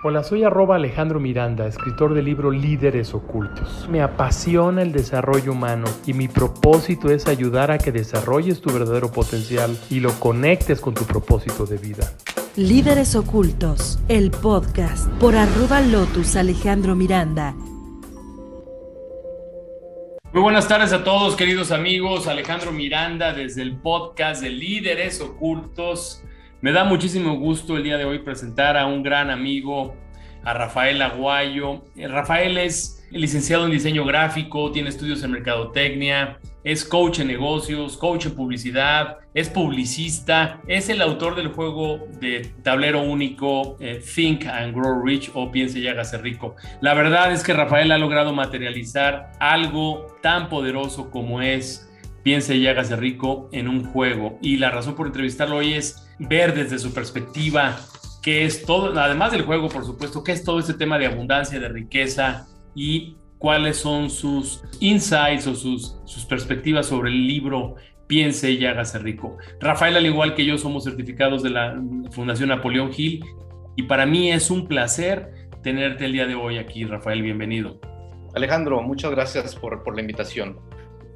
Hola, soy arroba Alejandro Miranda, escritor del libro Líderes Ocultos. Me apasiona el desarrollo humano y mi propósito es ayudar a que desarrolles tu verdadero potencial y lo conectes con tu propósito de vida. Líderes Ocultos, el podcast por arroba Lotus Alejandro Miranda. Muy buenas tardes a todos, queridos amigos. Alejandro Miranda desde el podcast de Líderes Ocultos. Me da muchísimo gusto el día de hoy presentar a un gran amigo, a Rafael Aguayo. Eh, Rafael es licenciado en diseño gráfico, tiene estudios en mercadotecnia, es coach en negocios, coach en publicidad, es publicista, es el autor del juego de tablero único eh, Think and Grow Rich o Piense y hágase rico. La verdad es que Rafael ha logrado materializar algo tan poderoso como es Piense y hágase rico en un juego. Y la razón por entrevistarlo hoy es ver desde su perspectiva qué es todo, además del juego, por supuesto, qué es todo este tema de abundancia, de riqueza y cuáles son sus insights o sus, sus perspectivas sobre el libro Piense y hágase rico. Rafael, al igual que yo, somos certificados de la Fundación Napoleón Hill y para mí es un placer tenerte el día de hoy aquí, Rafael, bienvenido. Alejandro, muchas gracias por, por la invitación.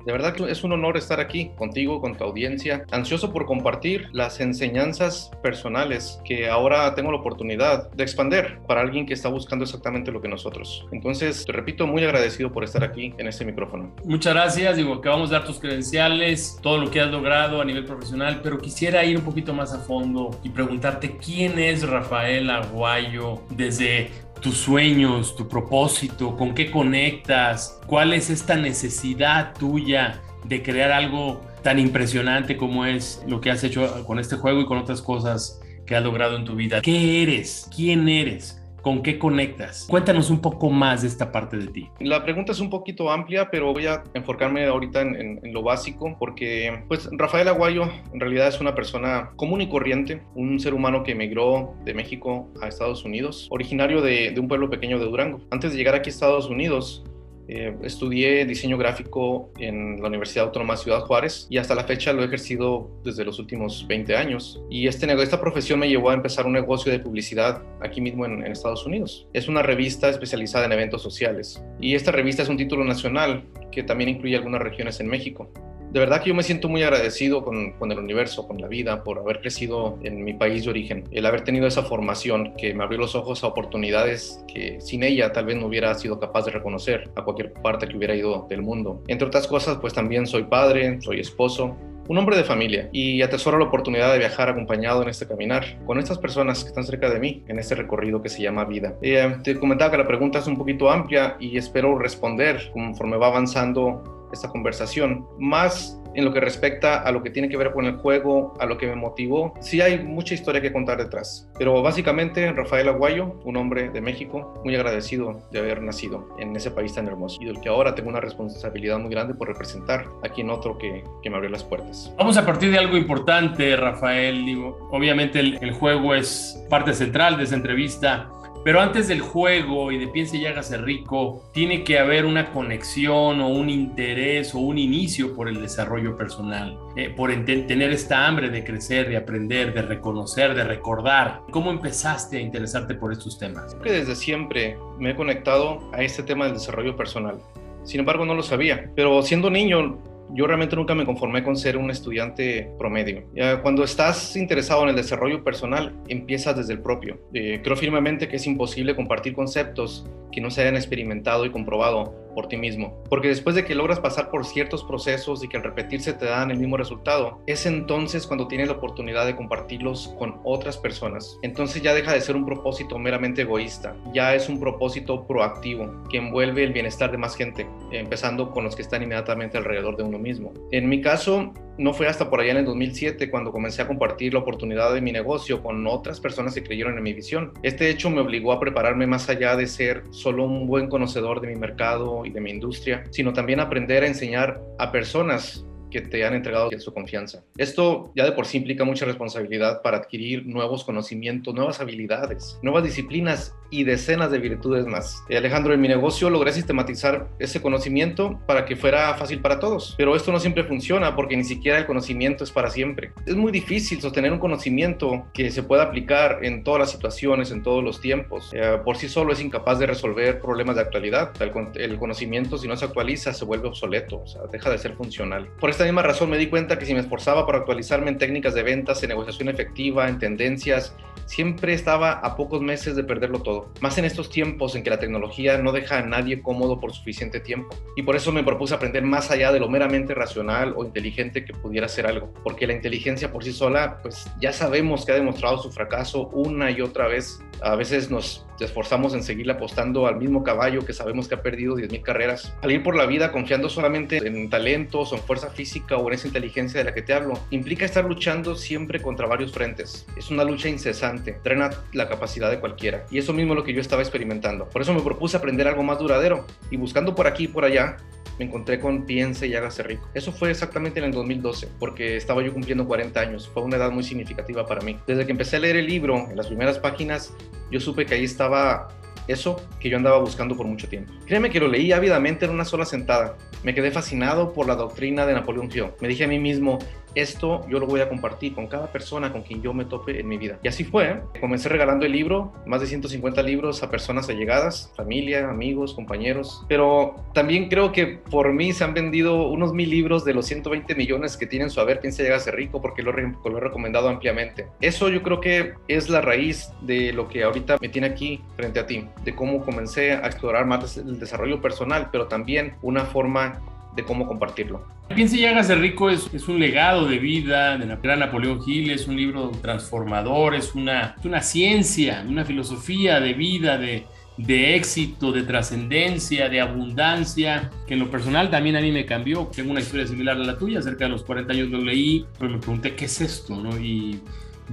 De verdad que es un honor estar aquí contigo, con tu audiencia, ansioso por compartir las enseñanzas personales que ahora tengo la oportunidad de expander para alguien que está buscando exactamente lo que nosotros. Entonces, te repito, muy agradecido por estar aquí en este micrófono. Muchas gracias, digo, que vamos a dar tus credenciales, todo lo que has logrado a nivel profesional, pero quisiera ir un poquito más a fondo y preguntarte quién es Rafael Aguayo desde tus sueños, tu propósito, con qué conectas, cuál es esta necesidad tuya de crear algo tan impresionante como es lo que has hecho con este juego y con otras cosas que has logrado en tu vida. ¿Qué eres? ¿Quién eres? ¿Con qué conectas? Cuéntanos un poco más de esta parte de ti. La pregunta es un poquito amplia, pero voy a enfocarme ahorita en, lo básico, porque pues Rafael Aguayo en realidad es una persona común y corriente, un ser humano que emigró de México a Estados Unidos, originario de, de un pueblo pequeño de Durango. Antes de llegar aquí a Estados Unidos, eh, estudié diseño gráfico en la Universidad Autónoma Ciudad Juárez y hasta la fecha lo he ejercido desde los últimos 20 años. Y este, esta profesión me llevó a empezar un negocio de publicidad aquí mismo en Estados Unidos. Es una revista especializada en eventos sociales. Y esta revista es un título nacional que también incluye algunas regiones en México de verdad que yo me siento muy agradecido con, el universo, con la vida, por haber crecido en mi país de origen, el haber tenido esa formación que me abrió los ojos a oportunidades que sin ella tal vez no hubiera sido capaz de reconocer a cualquier parte que hubiera ido del mundo. Entre otras cosas, pues también soy padre, soy esposo, un hombre de familia y atesoro la oportunidad de viajar acompañado en este caminar con estas personas que están cerca de mí en este recorrido que se llama vida. Eh, te comentaba que la pregunta es un poquito amplia y espero responder conforme va avanzando esta conversación, más en lo que respecta a lo que tiene que ver con el juego, a lo que me motivó. Sí hay mucha historia que contar detrás, pero básicamente Rafael Aguayo, un hombre de México, muy agradecido de haber nacido en ese país tan hermoso y del que ahora tengo una responsabilidad muy grande por representar aquí en otro que, que me abrió las puertas. Vamos a partir de algo importante, Rafael. Obviamente el, el juego es parte central de esa entrevista pero antes del juego y de piense y hágase rico, tiene que haber una conexión o un interés o un inicio por el desarrollo personal, eh, por tener esta hambre de crecer, de aprender, de reconocer, de recordar. ¿Cómo empezaste a interesarte por estos temas? Creo que desde siempre me he conectado a este tema del desarrollo personal. Sin embargo, no lo sabía. Pero siendo niño, yo realmente nunca me conformé con ser un estudiante promedio. Cuando estás interesado en el desarrollo personal, empiezas desde el propio. Eh, creo firmemente que es imposible compartir conceptos que no se hayan experimentado y comprobado por ti mismo. Porque después de que logras pasar por ciertos procesos y que al repetirse te dan el mismo resultado, es entonces cuando tienes la oportunidad de compartirlos con otras personas. Entonces ya deja de ser un propósito meramente egoísta, ya es un propósito proactivo que envuelve el bienestar de más gente, empezando con los que están inmediatamente alrededor de uno mismo. En mi caso, no fue hasta por allá en el 2007 cuando comencé a compartir la oportunidad de mi negocio con otras personas que creyeron en mi visión. Este hecho me obligó a prepararme más allá de ser solo un buen conocedor de mi mercado y de mi industria, sino también aprender a enseñar a personas que te han entregado su confianza. Esto ya de por sí implica mucha responsabilidad para adquirir nuevos conocimientos, nuevas habilidades, nuevas disciplinas y decenas de virtudes más. Eh, Alejandro, en mi negocio logré sistematizar ese conocimiento para que fuera fácil para todos, pero esto no siempre funciona porque ni siquiera el conocimiento es para siempre. Es muy difícil sostener un conocimiento que se pueda aplicar en todas las situaciones, en todos los tiempos. Eh, por sí solo es incapaz de resolver problemas de actualidad. El, el conocimiento, si no se actualiza, se vuelve obsoleto, o sea, deja de ser funcional. Por esta misma razón me di cuenta que si me esforzaba por actualizarme en técnicas de ventas, en negociación efectiva, en tendencias, siempre estaba a pocos meses de perderlo todo. Más en estos tiempos en que la tecnología no deja a nadie cómodo por suficiente tiempo. Y por eso me propuse aprender más allá de lo meramente racional o inteligente que pudiera ser algo. Porque la inteligencia por sí sola, pues ya sabemos que ha demostrado su fracaso una y otra vez. A veces nos esforzamos en seguir apostando al mismo caballo que sabemos que ha perdido 10.000 carreras. Al ir por la vida confiando solamente en talentos o en fuerza física o en esa inteligencia de la que te hablo, implica estar luchando siempre contra varios frentes. Es una lucha incesante, drena la capacidad de cualquiera. Y eso mismo es lo que yo estaba experimentando. Por eso me propuse aprender algo más duradero y buscando por aquí y por allá, me encontré con Piense y hágase rico. Eso fue exactamente en el 2012, porque estaba yo cumpliendo 40 años. Fue una edad muy significativa para mí. Desde que empecé a leer el libro, en las primeras páginas, yo supe que ahí estaba eso que yo andaba buscando por mucho tiempo. Créeme que lo leí ávidamente en una sola sentada. Me quedé fascinado por la doctrina de Napoleón Hill. Me dije a mí mismo, esto yo lo voy a compartir con cada persona con quien yo me tope en mi vida. Y así fue. Comencé regalando el libro, más de 150 libros a personas allegadas, familia, amigos, compañeros. Pero también creo que por mí se han vendido unos mil libros de los 120 millones que tienen su haber. Piensa llega a ser rico porque lo, lo he recomendado ampliamente. Eso yo creo que es la raíz de lo que ahorita me tiene aquí frente a ti, de cómo comencé a explorar más el desarrollo personal, pero también una forma de cómo compartirlo. Piense y hágase rico es, es, un legado de vida de gran Napoleón Hill, es un libro transformador, es una, es una ciencia, una filosofía de vida, de, de éxito, de trascendencia, de abundancia, que en lo personal también a mí me cambió. Tengo una historia similar a la tuya, cerca de los 40 años lo leí, pero me pregunté qué es esto, ¿no? Y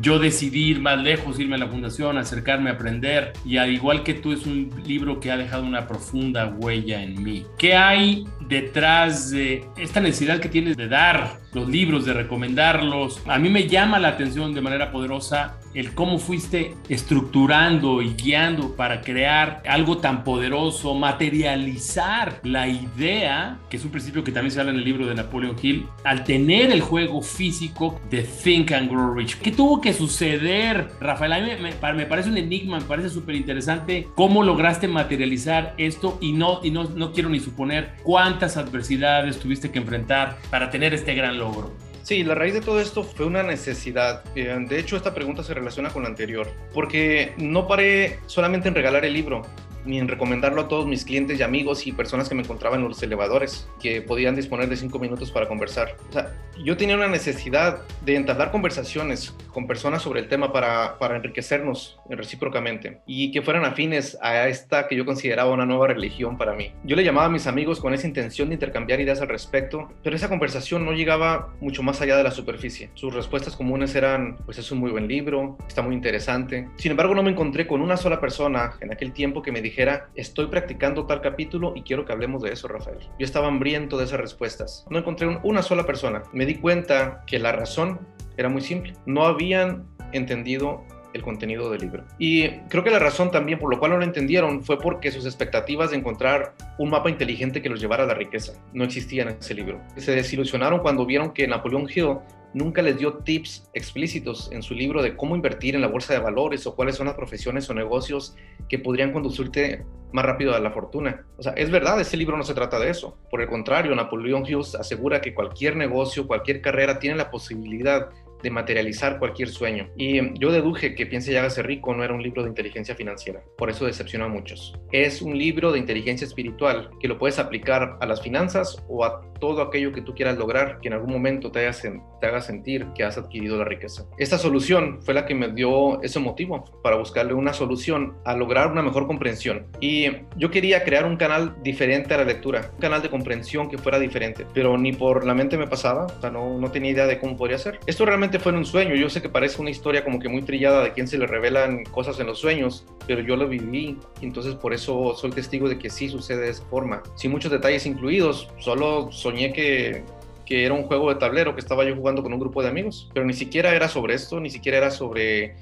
yo decidí ir más lejos, irme a la fundación, acercarme a aprender y al igual que tú es un libro que ha dejado una profunda huella en mí. ¿Qué hay detrás de esta necesidad que tienes de dar los libros, de recomendarlos? A mí me llama la atención de manera poderosa el cómo fuiste estructurando y guiando para crear algo tan poderoso, materializar la idea, que es un principio que también se habla en el libro de Napoleon Hill, al tener el juego físico de Think and Grow Rich. ¿Qué tuvo que suceder, Rafael? A mí me, me parece un enigma, me parece súper interesante cómo lograste materializar esto y no, y no, no quiero ni suponer cuántas adversidades tuviste que enfrentar para tener este gran logro. Sí, la raíz de todo esto fue una necesidad. Eh, de hecho, esta pregunta se relaciona con la anterior, porque no paré solamente en regalar el libro, ni en recomendarlo a todos mis clientes y amigos y personas que me encontraban en los elevadores, que podían disponer de cinco minutos para conversar. O sea, yo tenía una necesidad de entablar conversaciones con personas sobre el tema para, para enriquecernos recíprocamente y que fueran afines a esta que yo consideraba una nueva religión para mí. Yo le llamaba a mis amigos con esa intención de intercambiar ideas al respecto, pero esa conversación no llegaba mucho más allá de la superficie. Sus respuestas comunes eran, pues es un muy buen libro, está muy interesante. Sin embargo, no me encontré con una sola persona en aquel tiempo que me dijera, estoy practicando tal capítulo y quiero que hablemos de eso, Rafael. Yo estaba hambriento de esas respuestas. No encontré una sola persona. Me di cuenta que la razón era muy simple. No habían entendido el contenido del libro. Y creo que la razón también por lo cual no lo entendieron fue porque sus expectativas de encontrar un mapa inteligente que los llevara a la riqueza no existían en ese libro. Se desilusionaron cuando vieron que Napoleón Hill nunca les dio tips explícitos en su libro de cómo invertir en la bolsa de valores o cuáles son las profesiones o negocios que podrían conducirte más rápido a la fortuna. O sea, es verdad, ese libro no se trata de eso. Por el contrario, Napoleón Hill asegura que cualquier negocio, cualquier carrera tiene la posibilidad de materializar cualquier sueño. Y yo deduje que Piense y hágase rico no era un libro de inteligencia financiera, por eso decepcionó a muchos. Es un libro de inteligencia espiritual que lo puedes aplicar a las finanzas o a todo aquello que tú quieras lograr que en algún momento te haga, te haga sentir que has adquirido la riqueza. Esta solución fue la que me dio ese motivo para buscarle una solución a lograr una mejor comprensión. Y yo quería crear un canal diferente a la lectura, un canal de comprensión que fuera diferente, pero ni por la mente me pasaba, o sea, no, no tenía idea de cómo podría ser. Esto realmente fue en un sueño, yo sé que parece una historia como que muy trillada de quien se le revelan cosas en los sueños, pero yo lo viví, entonces por eso soy testigo de que sí sucede de esa forma, sin muchos detalles incluidos, solo soñé que, que era un juego de tablero que estaba yo jugando con un grupo de amigos, pero ni siquiera era sobre esto, ni siquiera era sobre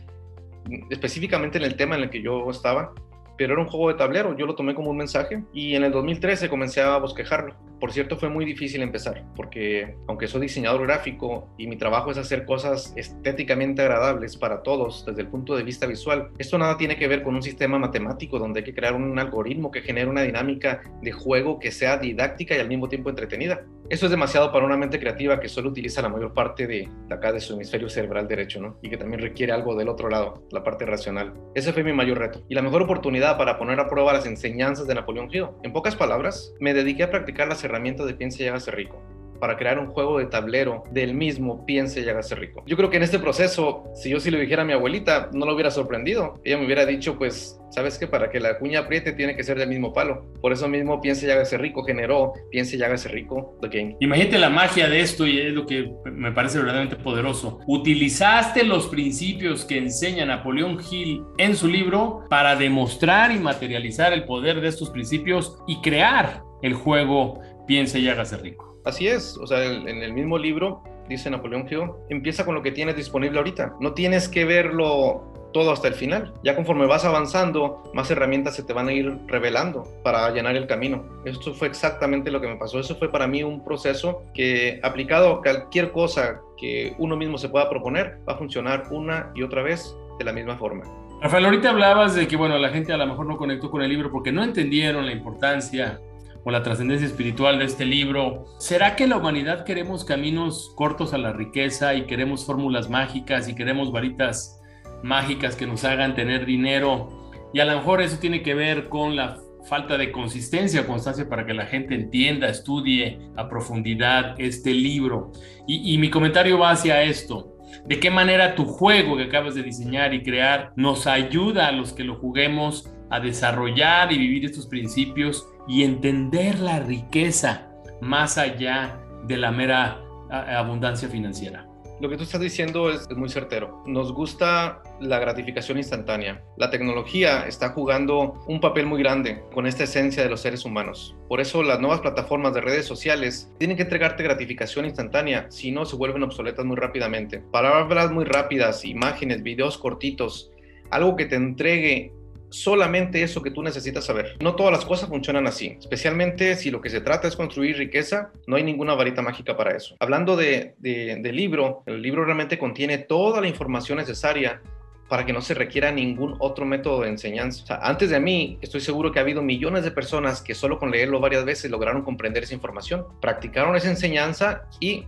específicamente en el tema en el que yo estaba, pero era un juego de tablero, yo lo tomé como un mensaje y en el 2013 comencé a bosquejarlo. Por cierto, fue muy difícil empezar, porque aunque soy diseñador gráfico y mi trabajo es hacer cosas estéticamente agradables para todos desde el punto de vista visual, esto nada tiene que ver con un sistema matemático donde hay que crear un algoritmo que genere una dinámica de juego que sea didáctica y al mismo tiempo entretenida. Eso es demasiado para una mente creativa que solo utiliza la mayor parte de, acá de su hemisferio cerebral derecho, ¿no? Y que también requiere algo del otro lado, la parte racional. Ese fue mi mayor reto y la mejor oportunidad para poner a prueba las enseñanzas de Napoleón Hill. En pocas palabras, me dediqué a practicar las herramientas de Piense y hágase rico para crear un juego de tablero del mismo piense y hágase rico. Yo creo que en este proceso, si yo sí le dijera a mi abuelita, no lo hubiera sorprendido. Ella me hubiera dicho, pues, ¿sabes qué? Para que la cuña apriete tiene que ser del mismo palo. Por eso mismo piense y hágase rico generó piense y hágase rico The Game. Imagínate la magia de esto y es lo que me parece verdaderamente poderoso. Utilizaste los principios que enseña Napoleón Hill en su libro para demostrar y materializar el poder de estos principios y crear el juego piense y hágase rico. Así es, o sea, en el mismo libro, dice Napoleón Hill, empieza con lo que tienes disponible ahorita. No tienes que verlo todo hasta el final. Ya conforme vas avanzando, más herramientas se te van a ir revelando para llenar el camino. Esto fue exactamente lo que me pasó. Eso fue para mí un proceso que aplicado a cualquier cosa que uno mismo se pueda proponer, va a funcionar una y otra vez de la misma forma. Rafael, ahorita hablabas de que, bueno, la gente a lo mejor no conectó con el libro porque no entendieron la importancia o la trascendencia espiritual de este libro. ¿Será que la humanidad queremos caminos cortos a la riqueza y queremos fórmulas mágicas y queremos varitas mágicas que nos hagan tener dinero? Y a lo mejor eso tiene que ver con la falta de consistencia o constancia para que la gente entienda, estudie a profundidad este libro. Y, y mi comentario va hacia esto. ¿De qué manera tu juego que acabas de diseñar y crear nos ayuda a los que lo juguemos a desarrollar y vivir estos principios y entender la riqueza más allá de la mera abundancia financiera. Lo que tú estás diciendo es, muy certero. Nos gusta la gratificación instantánea. La tecnología está jugando un papel muy grande con esta esencia de los seres humanos. Por eso las nuevas plataformas de redes sociales tienen que entregarte gratificación instantánea, si no se vuelven obsoletas muy rápidamente. Palabras muy rápidas, imágenes, videos cortitos, algo que te entregue solamente eso que tú necesitas saber. No todas las cosas funcionan así, especialmente si lo que se trata es construir riqueza, no hay ninguna varita mágica para eso. Hablando de, libro, el libro realmente contiene toda la información necesaria para que no se requiera ningún otro método de enseñanza. antes de mí, estoy seguro que ha habido millones de personas que solo con leerlo varias veces lograron comprender esa información, practicaron esa enseñanza y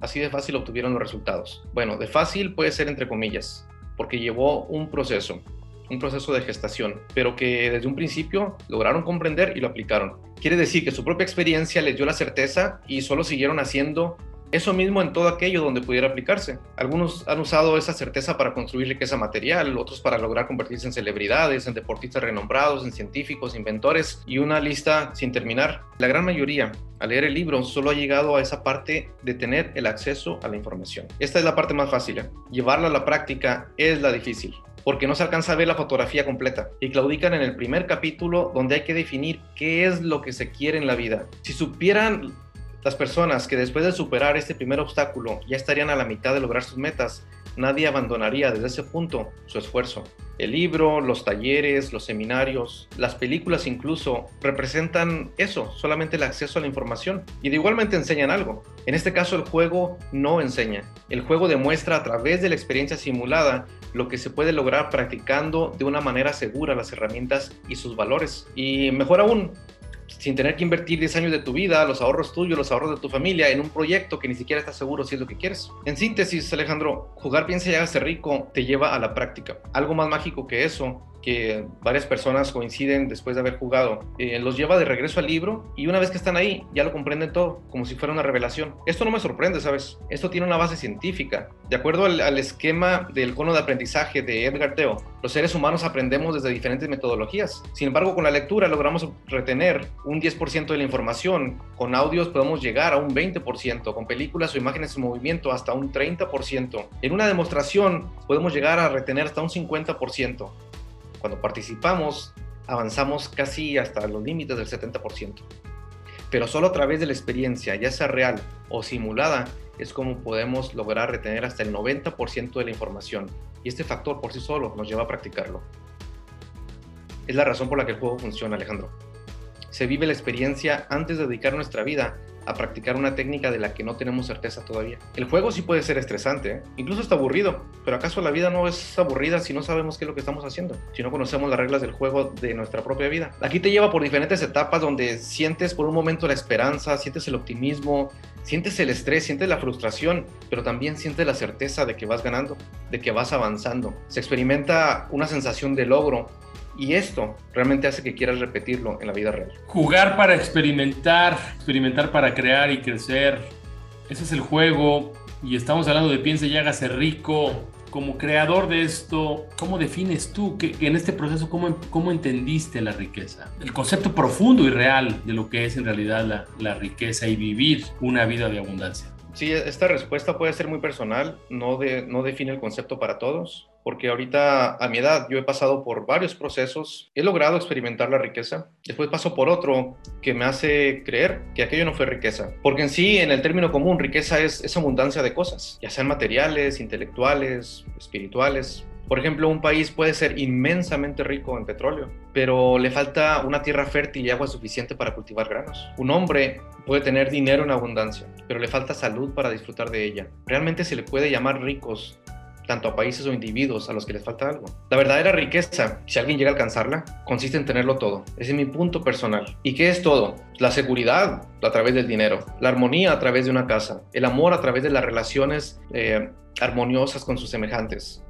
así de fácil obtuvieron los resultados. Bueno, de fácil puede ser entre comillas, porque llevó un proceso un proceso de gestación, pero que desde un principio lograron comprender y lo aplicaron. Quiere decir que su propia experiencia les dio la certeza y solo siguieron haciendo eso mismo en todo aquello donde pudiera aplicarse. Algunos han usado esa certeza para construir riqueza material, otros para lograr convertirse en celebridades, en deportistas renombrados, en científicos, inventores y una lista sin terminar. La gran mayoría, al leer el libro, solo ha llegado a esa parte de tener el acceso a la información. Esta es la parte más fácil. Llevarla a la práctica es la difícil porque no se alcanza a ver la fotografía completa y claudican en el primer capítulo donde hay que definir qué es lo que se quiere en la vida. Si supieran las personas que después de superar este primer obstáculo ya estarían a la mitad de lograr sus metas, nadie abandonaría desde ese punto su esfuerzo. El libro, los talleres, los seminarios, las películas incluso representan eso, solamente el acceso a la información y de igualmente enseñan algo. En este caso el juego no enseña. El juego demuestra a través de la experiencia simulada lo que se puede lograr practicando de una manera segura las herramientas y sus valores. Y mejor aún, sin tener que invertir 10 años de tu vida, los ahorros tuyos, los ahorros de tu familia, en un proyecto que ni siquiera estás seguro si es lo que quieres. En síntesis, Alejandro, jugar piensa y hágase rico te lleva a la práctica. Algo más mágico que eso que varias personas coinciden después de haber jugado, eh, los lleva de regreso al libro y una vez que están ahí ya lo comprenden todo, como si fuera una revelación. Esto no me sorprende, ¿sabes? Esto tiene una base científica. De acuerdo al, al esquema del cono de aprendizaje de Edgar Teo, los seres humanos aprendemos desde diferentes metodologías. Sin embargo, con la lectura logramos retener un 10% de la información, con audios podemos llegar a un 20%, con películas o imágenes en movimiento hasta un 30%. En una demostración podemos llegar a retener hasta un 50% cuando participamos, avanzamos casi hasta los límites del 70%. Pero solo a través de la experiencia, ya sea real o simulada, es como podemos lograr retener hasta el 90% de la información. Y este factor por sí solo nos lleva a practicarlo. es la razón por la que el juego funciona, Alejandro. Se vive la experiencia antes de dedicar nuestra vida a practicar una técnica de la que no tenemos certeza todavía. El juego sí puede ser estresante, ¿eh? incluso está aburrido, pero ¿acaso la vida no es aburrida si no sabemos qué es lo que estamos haciendo? Si no conocemos las reglas del juego de nuestra propia vida. Aquí te lleva por diferentes etapas donde sientes por un momento la esperanza, sientes el optimismo, sientes el estrés, sientes la frustración, pero también sientes la certeza de que vas ganando, de que vas avanzando. Se experimenta una sensación de logro y esto realmente hace que quieras repetirlo en la vida real. Jugar para experimentar, experimentar para crear y crecer. Ese es el juego. Y estamos hablando de piensa y hágase rico. Como creador de esto, ¿cómo defines tú que, en este proceso, cómo, cómo entendiste la riqueza? El concepto profundo y real de lo que es en realidad la, la riqueza y vivir una vida de abundancia. Sí, esta respuesta puede ser muy personal, no, de, no define el concepto para todos porque ahorita a mi edad yo he pasado por varios procesos, he logrado experimentar la riqueza, después paso por otro que me hace creer que aquello no fue riqueza, porque en sí, en el término común, riqueza es, esa abundancia de cosas, ya sean materiales, intelectuales, espirituales. Por ejemplo, un país puede ser inmensamente rico en petróleo, pero le falta una tierra fértil y agua suficiente para cultivar granos. Un hombre puede tener dinero en abundancia, pero le falta salud para disfrutar de ella. ¿Realmente se le puede llamar ricos tanto a países o individuos a los que les falta algo. La verdadera riqueza, si alguien llega a alcanzarla, consiste en tenerlo todo. Ese es mi punto personal. ¿Y qué es todo? La seguridad a través del dinero, la armonía a través de una casa, el amor a través de las relaciones eh, armoniosas con sus semejantes,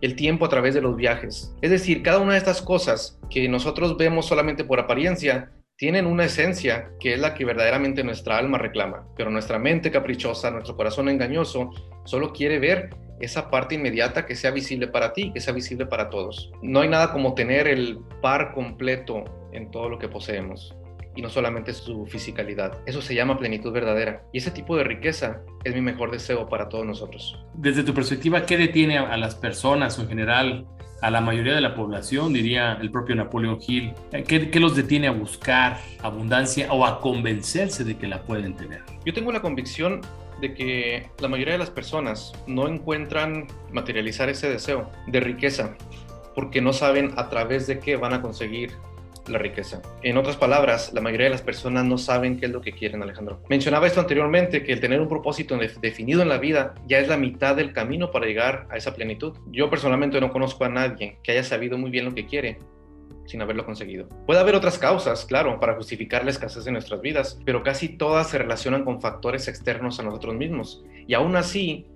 el tiempo a través de los viajes. Es decir, cada una de estas cosas que nosotros vemos solamente por apariencia, tienen una esencia que es la que verdaderamente nuestra alma reclama, pero nuestra mente caprichosa, nuestro corazón engañoso, solo quiere ver esa parte inmediata que sea visible para ti, que sea visible para todos. No hay nada como tener el par completo en todo lo que poseemos y no solamente su fisicalidad. Eso se llama plenitud verdadera. Y ese tipo de riqueza es mi mejor deseo para todos nosotros. Desde tu perspectiva, ¿qué detiene a las personas o en general a la mayoría de la población, diría el propio Napoleón Hill? ¿Qué, ¿Qué, los detiene a buscar abundancia o a convencerse de que la pueden tener? Yo tengo la convicción de que la mayoría de las personas no encuentran materializar ese deseo de riqueza porque no saben a través de qué van a conseguir la riqueza. En otras palabras, la mayoría de las personas no saben qué es lo que quieren, Alejandro. Mencionaba esto anteriormente, que el tener un propósito definido en la vida ya es la mitad del camino para llegar a esa plenitud. Yo personalmente no conozco a nadie que haya sabido muy bien lo que quiere sin haberlo conseguido. Puede haber otras causas, claro, para justificar la escasez de nuestras vidas, pero casi todas se relacionan con factores externos a nosotros mismos. Y aún así,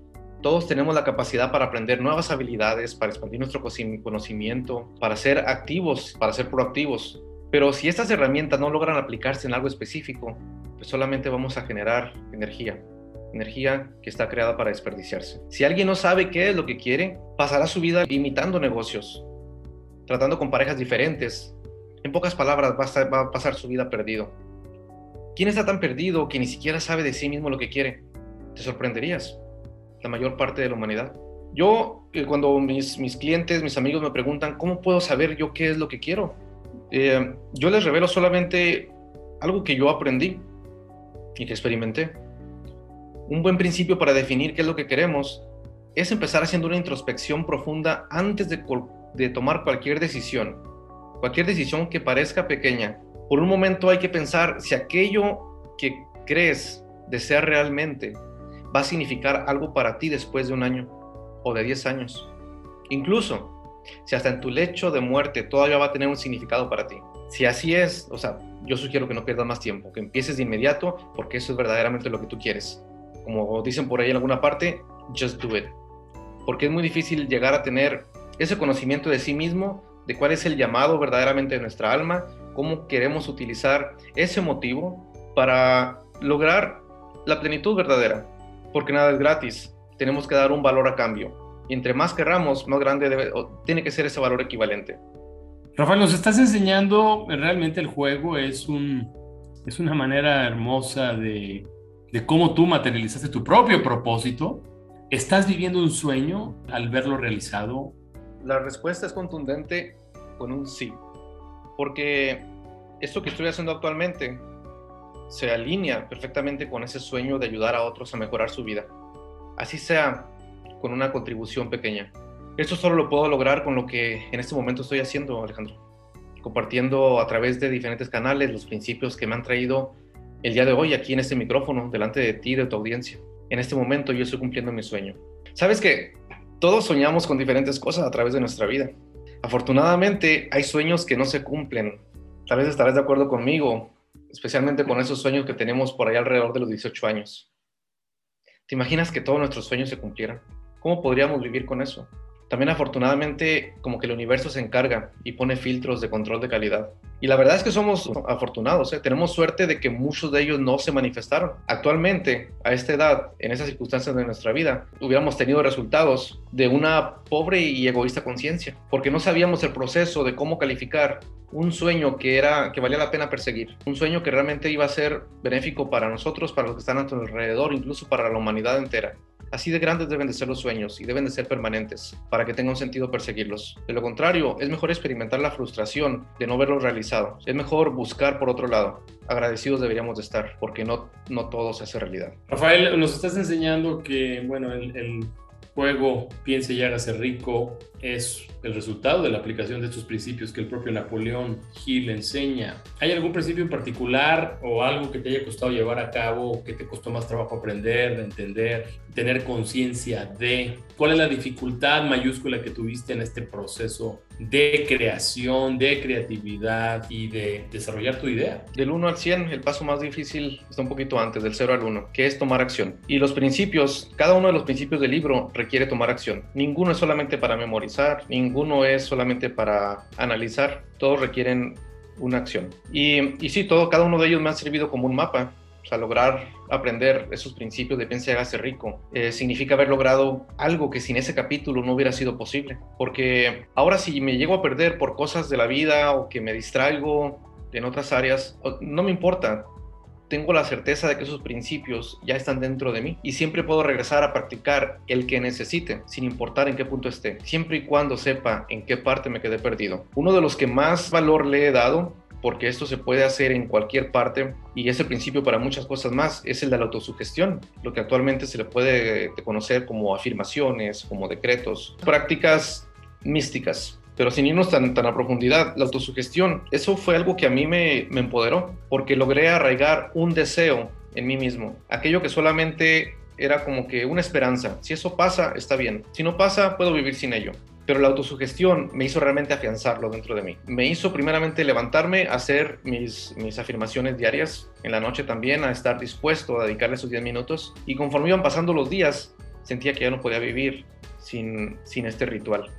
todos tenemos la capacidad para aprender nuevas habilidades, para expandir nuestro conocimiento, para ser activos, para ser proactivos. Pero si estas herramientas no logran aplicarse en algo específico, pues solamente vamos a generar energía, energía que está creada para desperdiciarse. Si alguien no sabe qué es lo que quiere, pasará su vida imitando negocios, tratando con parejas diferentes. En pocas palabras, va a, pasar su vida perdido. ¿Quién está tan perdido que ni siquiera sabe de sí mismo lo que quiere? Te sorprenderías. La mayor parte de la humanidad. Yo, eh, cuando mis, mis clientes, mis amigos me preguntan, ¿cómo puedo saber yo qué es lo que quiero? Eh, yo les revelo solamente algo que yo aprendí y que experimenté. Un buen principio para definir qué es lo que queremos es empezar haciendo una introspección profunda antes de de tomar cualquier decisión, cualquier decisión que parezca pequeña, por un momento hay que pensar si aquello que crees desear realmente va a significar algo para ti después de un año o de 10 años. Incluso si hasta en tu lecho de muerte todavía va a tener un significado para ti. Si así es, o sea, yo sugiero que no pierdas más tiempo, que empieces de inmediato porque eso es verdaderamente lo que tú quieres. Como dicen por ahí en alguna parte, just do it. Porque es muy difícil llegar a tener ese conocimiento de sí mismo, de cuál es el llamado verdaderamente de nuestra alma, cómo queremos utilizar ese motivo para lograr la plenitud verdadera, porque nada es gratis, tenemos que dar un valor a cambio. Y entre más querramos, más grande debe, tiene que ser ese valor equivalente. Rafael, nos estás enseñando realmente el juego, es, un, es una manera hermosa de, de cómo tú materializaste tu propio propósito. ¿Estás viviendo un sueño al verlo realizado? La respuesta es contundente con un sí, porque esto que estoy haciendo actualmente se alinea perfectamente con ese sueño de ayudar a otros a mejorar su vida, así sea con una contribución pequeña. Esto solo lo puedo lograr con lo que en este momento estoy haciendo, Alejandro, compartiendo a través de diferentes canales los principios que me han traído el día de hoy aquí en este micrófono, delante de ti, de tu audiencia. En este momento yo estoy cumpliendo mi sueño. Sabes que todos soñamos con diferentes cosas a través de nuestra vida. Afortunadamente hay sueños que no se cumplen. Tal vez estarás de acuerdo conmigo, especialmente con esos sueños que tenemos por ahí alrededor de los 18 años. ¿Te imaginas que todos nuestros sueños se cumplieran? ¿Cómo podríamos vivir con eso? También afortunadamente como que el universo se encarga y pone filtros de control de calidad. Y la verdad es que somos afortunados, ¿eh? tenemos suerte de que muchos de ellos no se manifestaron. Actualmente, a esta edad, en esas circunstancias de nuestra vida, hubiéramos tenido resultados de una pobre y egoísta conciencia, porque no sabíamos el proceso de cómo calificar un sueño que era que valía la pena perseguir, un sueño que realmente iba a ser benéfico para nosotros, para los que están a nuestro alrededor, incluso para la humanidad entera. Así de grandes deben de ser los sueños y deben de ser permanentes para que tenga un sentido perseguirlos. De lo contrario, es mejor experimentar la frustración de no verlos realizado. Es mejor buscar por otro lado. Agradecidos deberíamos de estar porque no, no todo se hace realidad. Rafael, nos estás enseñando que, bueno, el, el juego Piense y hágase rico es el resultado de la aplicación de estos principios que el propio Napoleón Hill enseña. ¿Hay algún principio en particular o algo que te haya costado llevar a cabo, que te costó más trabajo aprender, entender, tener conciencia de? ¿Cuál es la dificultad mayúscula que tuviste en este proceso de creación, de creatividad y de desarrollar tu idea? Del 1 al 100, el paso más difícil está un poquito antes, del 0 al 1, que es tomar acción. Y los principios, cada uno de los principios del libro requiere tomar acción. Ninguno es solamente para memorizar, ninguno es solamente para analizar, todos requieren una acción. Y, y sí, todo, cada uno de ellos me ha servido como un mapa. O sea, lograr aprender esos principios de piensa y hágase rico eh, significa haber logrado algo que sin ese capítulo no hubiera sido posible. Porque ahora si me llego a perder por cosas de la vida o que me distraigo en otras áreas, no me importa tengo la certeza de que esos principios ya están dentro de mí y siempre puedo regresar a practicar el que necesite, sin importar en qué punto esté, siempre y cuando sepa en qué parte me quedé perdido. Uno de los que más valor le he dado porque esto se puede hacer en cualquier parte y es el principio para muchas cosas más, es el de la autosugestión, lo que actualmente se le puede conocer como afirmaciones, como decretos, prácticas místicas pero sin irnos tan, tan a profundidad, la autosugestión, eso fue algo que a mí me empoderó, porque logré arraigar un deseo en mí mismo, aquello que solamente era como que una esperanza. Si eso pasa, está bien. Si no pasa, puedo vivir sin ello. Pero la autosugestión me hizo realmente afianzarlo dentro de mí. Me hizo primeramente levantarme a hacer mis, mis afirmaciones diarias, en la noche también, a estar dispuesto a dedicarle esos 10 minutos. Y conforme iban pasando los días, sentía que ya no podía vivir sin, sin este ritual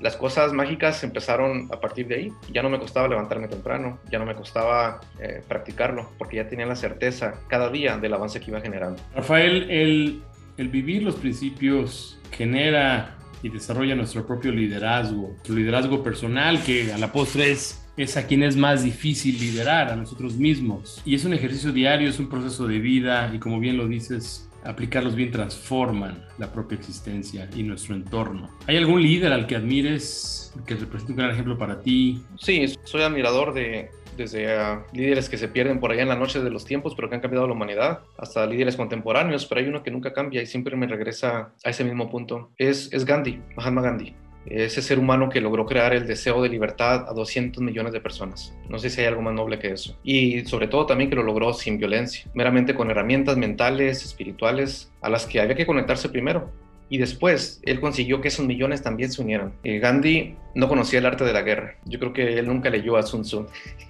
las cosas mágicas empezaron a partir de ahí. Ya no me costaba levantarme temprano, ya no me costaba eh, practicarlo, porque ya tenía la certeza cada día del avance que iba generando. Rafael, el, el vivir los principios genera y desarrolla nuestro propio liderazgo, tu liderazgo personal, que a la postre es es a quien es más difícil liderar, a nosotros mismos. Y es un ejercicio diario, es un proceso de vida y como bien lo dices, aplicarlos bien transforman la propia existencia y nuestro entorno. ¿Hay algún líder al que admires que represente un gran ejemplo para ti? Sí, soy admirador de desde líderes que se pierden por allá en la noche de los tiempos, pero que han cambiado la humanidad, hasta líderes contemporáneos, pero hay uno que nunca cambia y siempre me regresa a ese mismo punto. Es, es Gandhi, Mahatma Gandhi ese ser humano que logró crear el deseo de libertad a 200 millones de personas. No sé si hay algo más noble que eso. Y sobre todo también que lo logró sin violencia, meramente con herramientas mentales, espirituales, a las que había que conectarse primero. Y después él consiguió que esos millones también se unieran. Eh, Gandhi no conocía el arte de la guerra. Yo creo que él nunca leyó a Sun Tzu.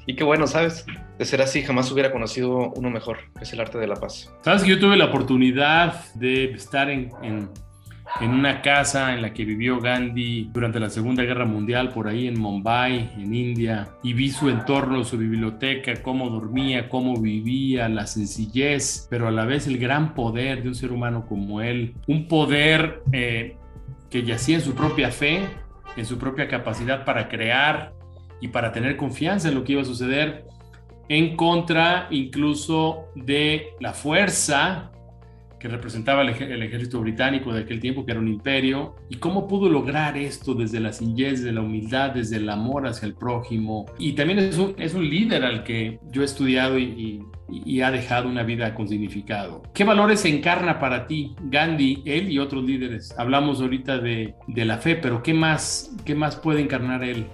Y qué bueno, ¿sabes? De ser así, jamás hubiera conocido uno mejor, que es el arte de la paz. Sabes que yo tuve la oportunidad de estar en en una casa en la que vivió Gandhi durante la Segunda Guerra Mundial, por ahí en Mumbai, en India, y vi su entorno, su biblioteca, cómo dormía, cómo vivía, la sencillez, pero a la vez el gran poder de un ser humano como él, un poder eh, que yacía en su propia fe, en su propia capacidad para crear y para tener confianza en lo que iba a suceder, en contra incluso de la fuerza que representaba el, ejército británico de aquel tiempo, que era un imperio, y cómo pudo lograr esto desde la sencillez, desde la humildad, desde el amor hacia el prójimo. Y también es un, es un líder al que yo he estudiado y, y, ha dejado una vida con significado. ¿Qué valores encarna para ti Gandhi, él y otros líderes? Hablamos ahorita de, de la fe, pero ¿qué más, ¿qué más puede encarnar él?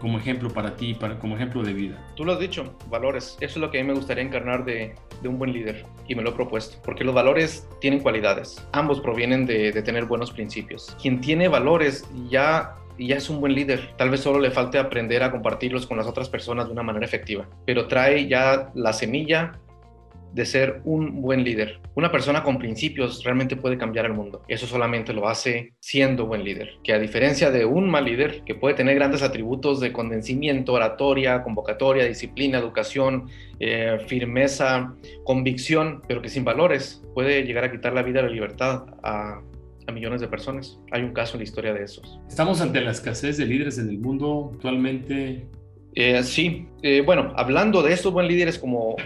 Como ejemplo para ti, para, como ejemplo de vida? Tú lo has dicho, valores. Eso es lo que a mí me gustaría encarnar de, de un buen líder y me lo he propuesto, porque los valores tienen cualidades. Ambos provienen de, de tener buenos principios. Quien tiene valores ya ya es un buen líder. Tal vez solo le falte aprender a compartirlos con las otras personas de una manera efectiva, pero trae ya la semilla de ser un buen líder. Una persona con principios realmente puede cambiar el mundo. Eso solamente lo hace siendo buen líder. Que a diferencia de un mal líder, que puede tener grandes atributos de condensamiento, oratoria, convocatoria, disciplina, educación, eh, firmeza, convicción, pero que sin valores puede llegar a quitar la vida la libertad a, a millones de personas. Hay un caso en la historia de esos. ¿Estamos ante la escasez de líderes en el mundo actualmente? Eh, sí, eh, bueno, hablando de estos buen líderes como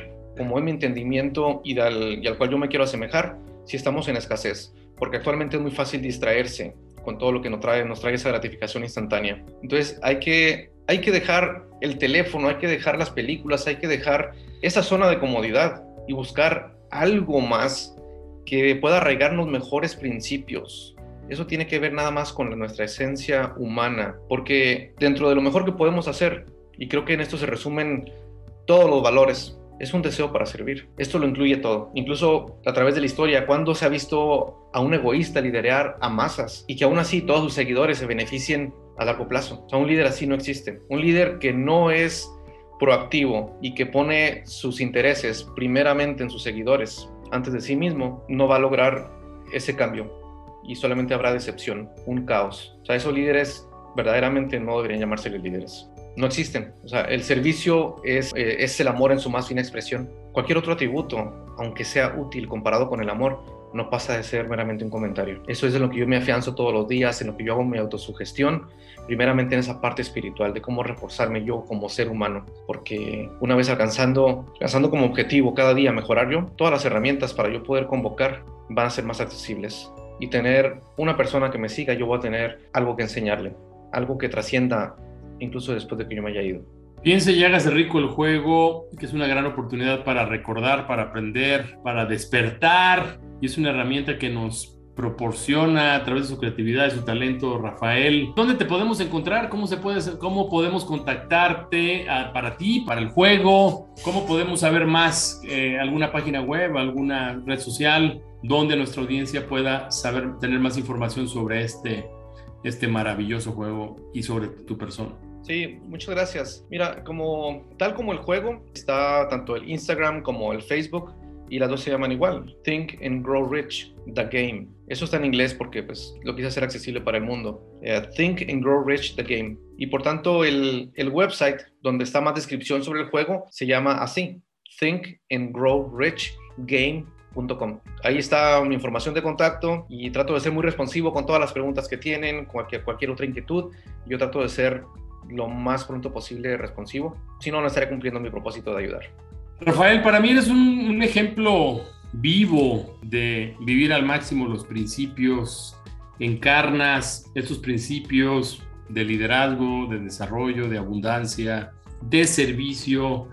como es mi entendimiento y al, y al cual yo me quiero asemejar, si estamos en escasez, porque actualmente es muy fácil distraerse con todo lo que nos trae, nos trae esa gratificación instantánea. Entonces hay que, hay que dejar el teléfono, hay que dejar las películas, hay que dejar esa zona de comodidad y buscar algo más que pueda arraigarnos mejores principios. Eso tiene que ver nada más con nuestra esencia humana, porque dentro de lo mejor que podemos hacer, y creo que en esto se resumen todos los valores, es un deseo para servir. Esto lo incluye todo. Incluso a través de la historia, cuando se ha visto a un egoísta liderar a masas y que aún así todos sus seguidores se beneficien a largo plazo. O sea, un líder así no existe. Un líder que no es proactivo y que pone sus intereses primeramente en sus seguidores antes de sí mismo, no va a lograr ese cambio y solamente habrá decepción, un caos. O sea, esos líderes verdaderamente no deberían llamarse líderes no existen. O sea, el servicio es, eh, es el amor en su más fina expresión. Cualquier otro atributo, aunque sea útil comparado con el amor, no pasa de ser meramente un comentario. Eso es de lo que yo me afianzo todos los días, en lo que yo hago mi autosugestión, primeramente en esa parte espiritual de cómo reforzarme yo como ser humano, porque una vez alcanzando, alcanzando como objetivo cada día mejorar yo, todas las herramientas para yo poder convocar van a ser más accesibles y tener una persona que me siga, yo voy a tener algo que enseñarle, algo que trascienda incluso después de que yo me haya ido. Piense y hágase rico el juego, que es una gran oportunidad para recordar, para aprender, para despertar, y es una herramienta que nos proporciona a través de su creatividad y su talento, Rafael. ¿Dónde te podemos encontrar? ¿Cómo se puede, cómo podemos contactarte ah, para ti, para el juego? ¿Cómo podemos saber más? Eh, ¿Alguna página web, alguna red social donde nuestra audiencia pueda saber, tener más información sobre este, este maravilloso juego y sobre tu persona? Sí, muchas gracias. Mira, como tal como el juego, está tanto el Instagram como el Facebook y las dos se llaman igual, Think and Grow Rich, The Game. Eso está en inglés porque pues, lo quise hacer accesible para el mundo. Eh, Think and Grow Rich, The Game. Y por tanto el, el website donde está más descripción sobre el juego se llama así, Think and Grow Rich Game Ahí está mi información de contacto y trato de ser muy responsivo con todas las preguntas que tienen, cualquier, cualquier otra inquietud. Yo trato de ser lo más pronto posible responsivo. Si no, no estaré cumpliendo mi propósito de ayudar. Rafael, para mí eres un, ejemplo vivo de vivir al máximo los principios, encarnas estos principios de liderazgo, de desarrollo, de abundancia, de servicio,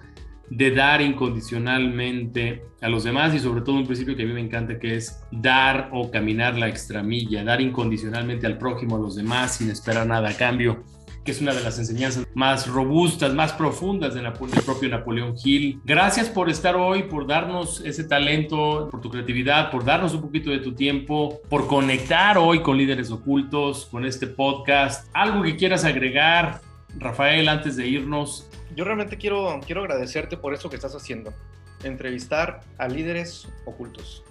de dar incondicionalmente a los demás y sobre todo un principio que a mí me encanta que es dar o caminar la extramilla, dar incondicionalmente al prójimo, a los demás sin esperar nada a cambio, que es una de las enseñanzas más robustas, más profundas del propio Napoleón Hill. Gracias por estar hoy, por darnos ese talento, por tu creatividad, por darnos un poquito de tu tiempo, por conectar hoy con líderes ocultos, con este podcast. Algo que quieras agregar, Rafael, antes de irnos yo realmente quiero, quiero agradecerte por eso que estás haciendo, entrevistar a líderes ocultos.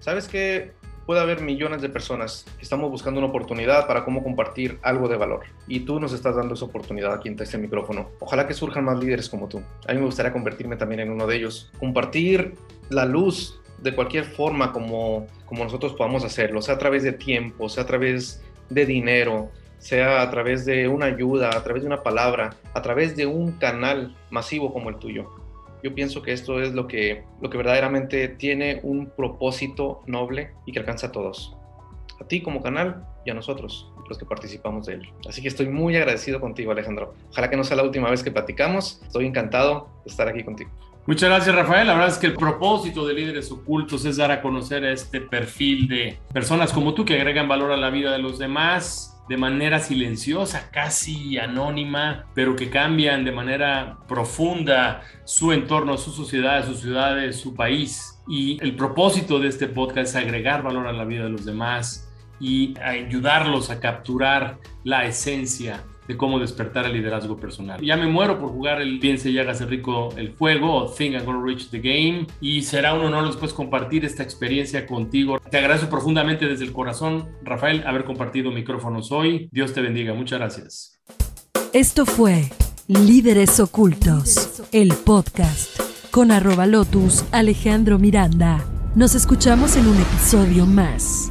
Sabes que puede haber millones de personas que estamos buscando una oportunidad para cómo compartir algo de valor. Y tú nos estás dando esa oportunidad aquí en este micrófono. Ojalá que surjan más líderes como tú. A mí me gustaría convertirme también en uno de ellos. Compartir la luz de cualquier forma como, como nosotros podamos hacerlo, sea a través de tiempo, sea a través de dinero, sea a través de una ayuda, a través de una palabra, a través de un canal masivo como el tuyo. Yo pienso que esto es lo que, lo que verdaderamente tiene un propósito noble y que alcanza a todos. A ti como canal y a nosotros, los que participamos de él. Así que estoy muy agradecido contigo, Alejandro. Ojalá que no sea la última vez que platicamos. Estoy encantado de estar aquí contigo. Muchas gracias, Rafael. La verdad es que el propósito de Líderes Ocultos es dar a conocer a este perfil de personas como tú que agregan valor a la vida de los demás de manera silenciosa, casi anónima, pero que cambian de manera profunda su entorno, su sociedad, sus ciudades, su país. Y el propósito de este podcast es agregar valor a la vida de los demás y ayudarlos a capturar la esencia de cómo despertar el liderazgo personal. Ya me muero por jugar el Piense y hágase rico el juego o Think I'm Gonna Reach the Game y será un honor después compartir esta experiencia contigo. Te agradezco profundamente desde el corazón, Rafael, haber compartido micrófonos hoy. Dios te bendiga. Muchas gracias. Esto fue Líderes Ocultos, el podcast con arroba lotus Alejandro Miranda. Nos escuchamos en un episodio más.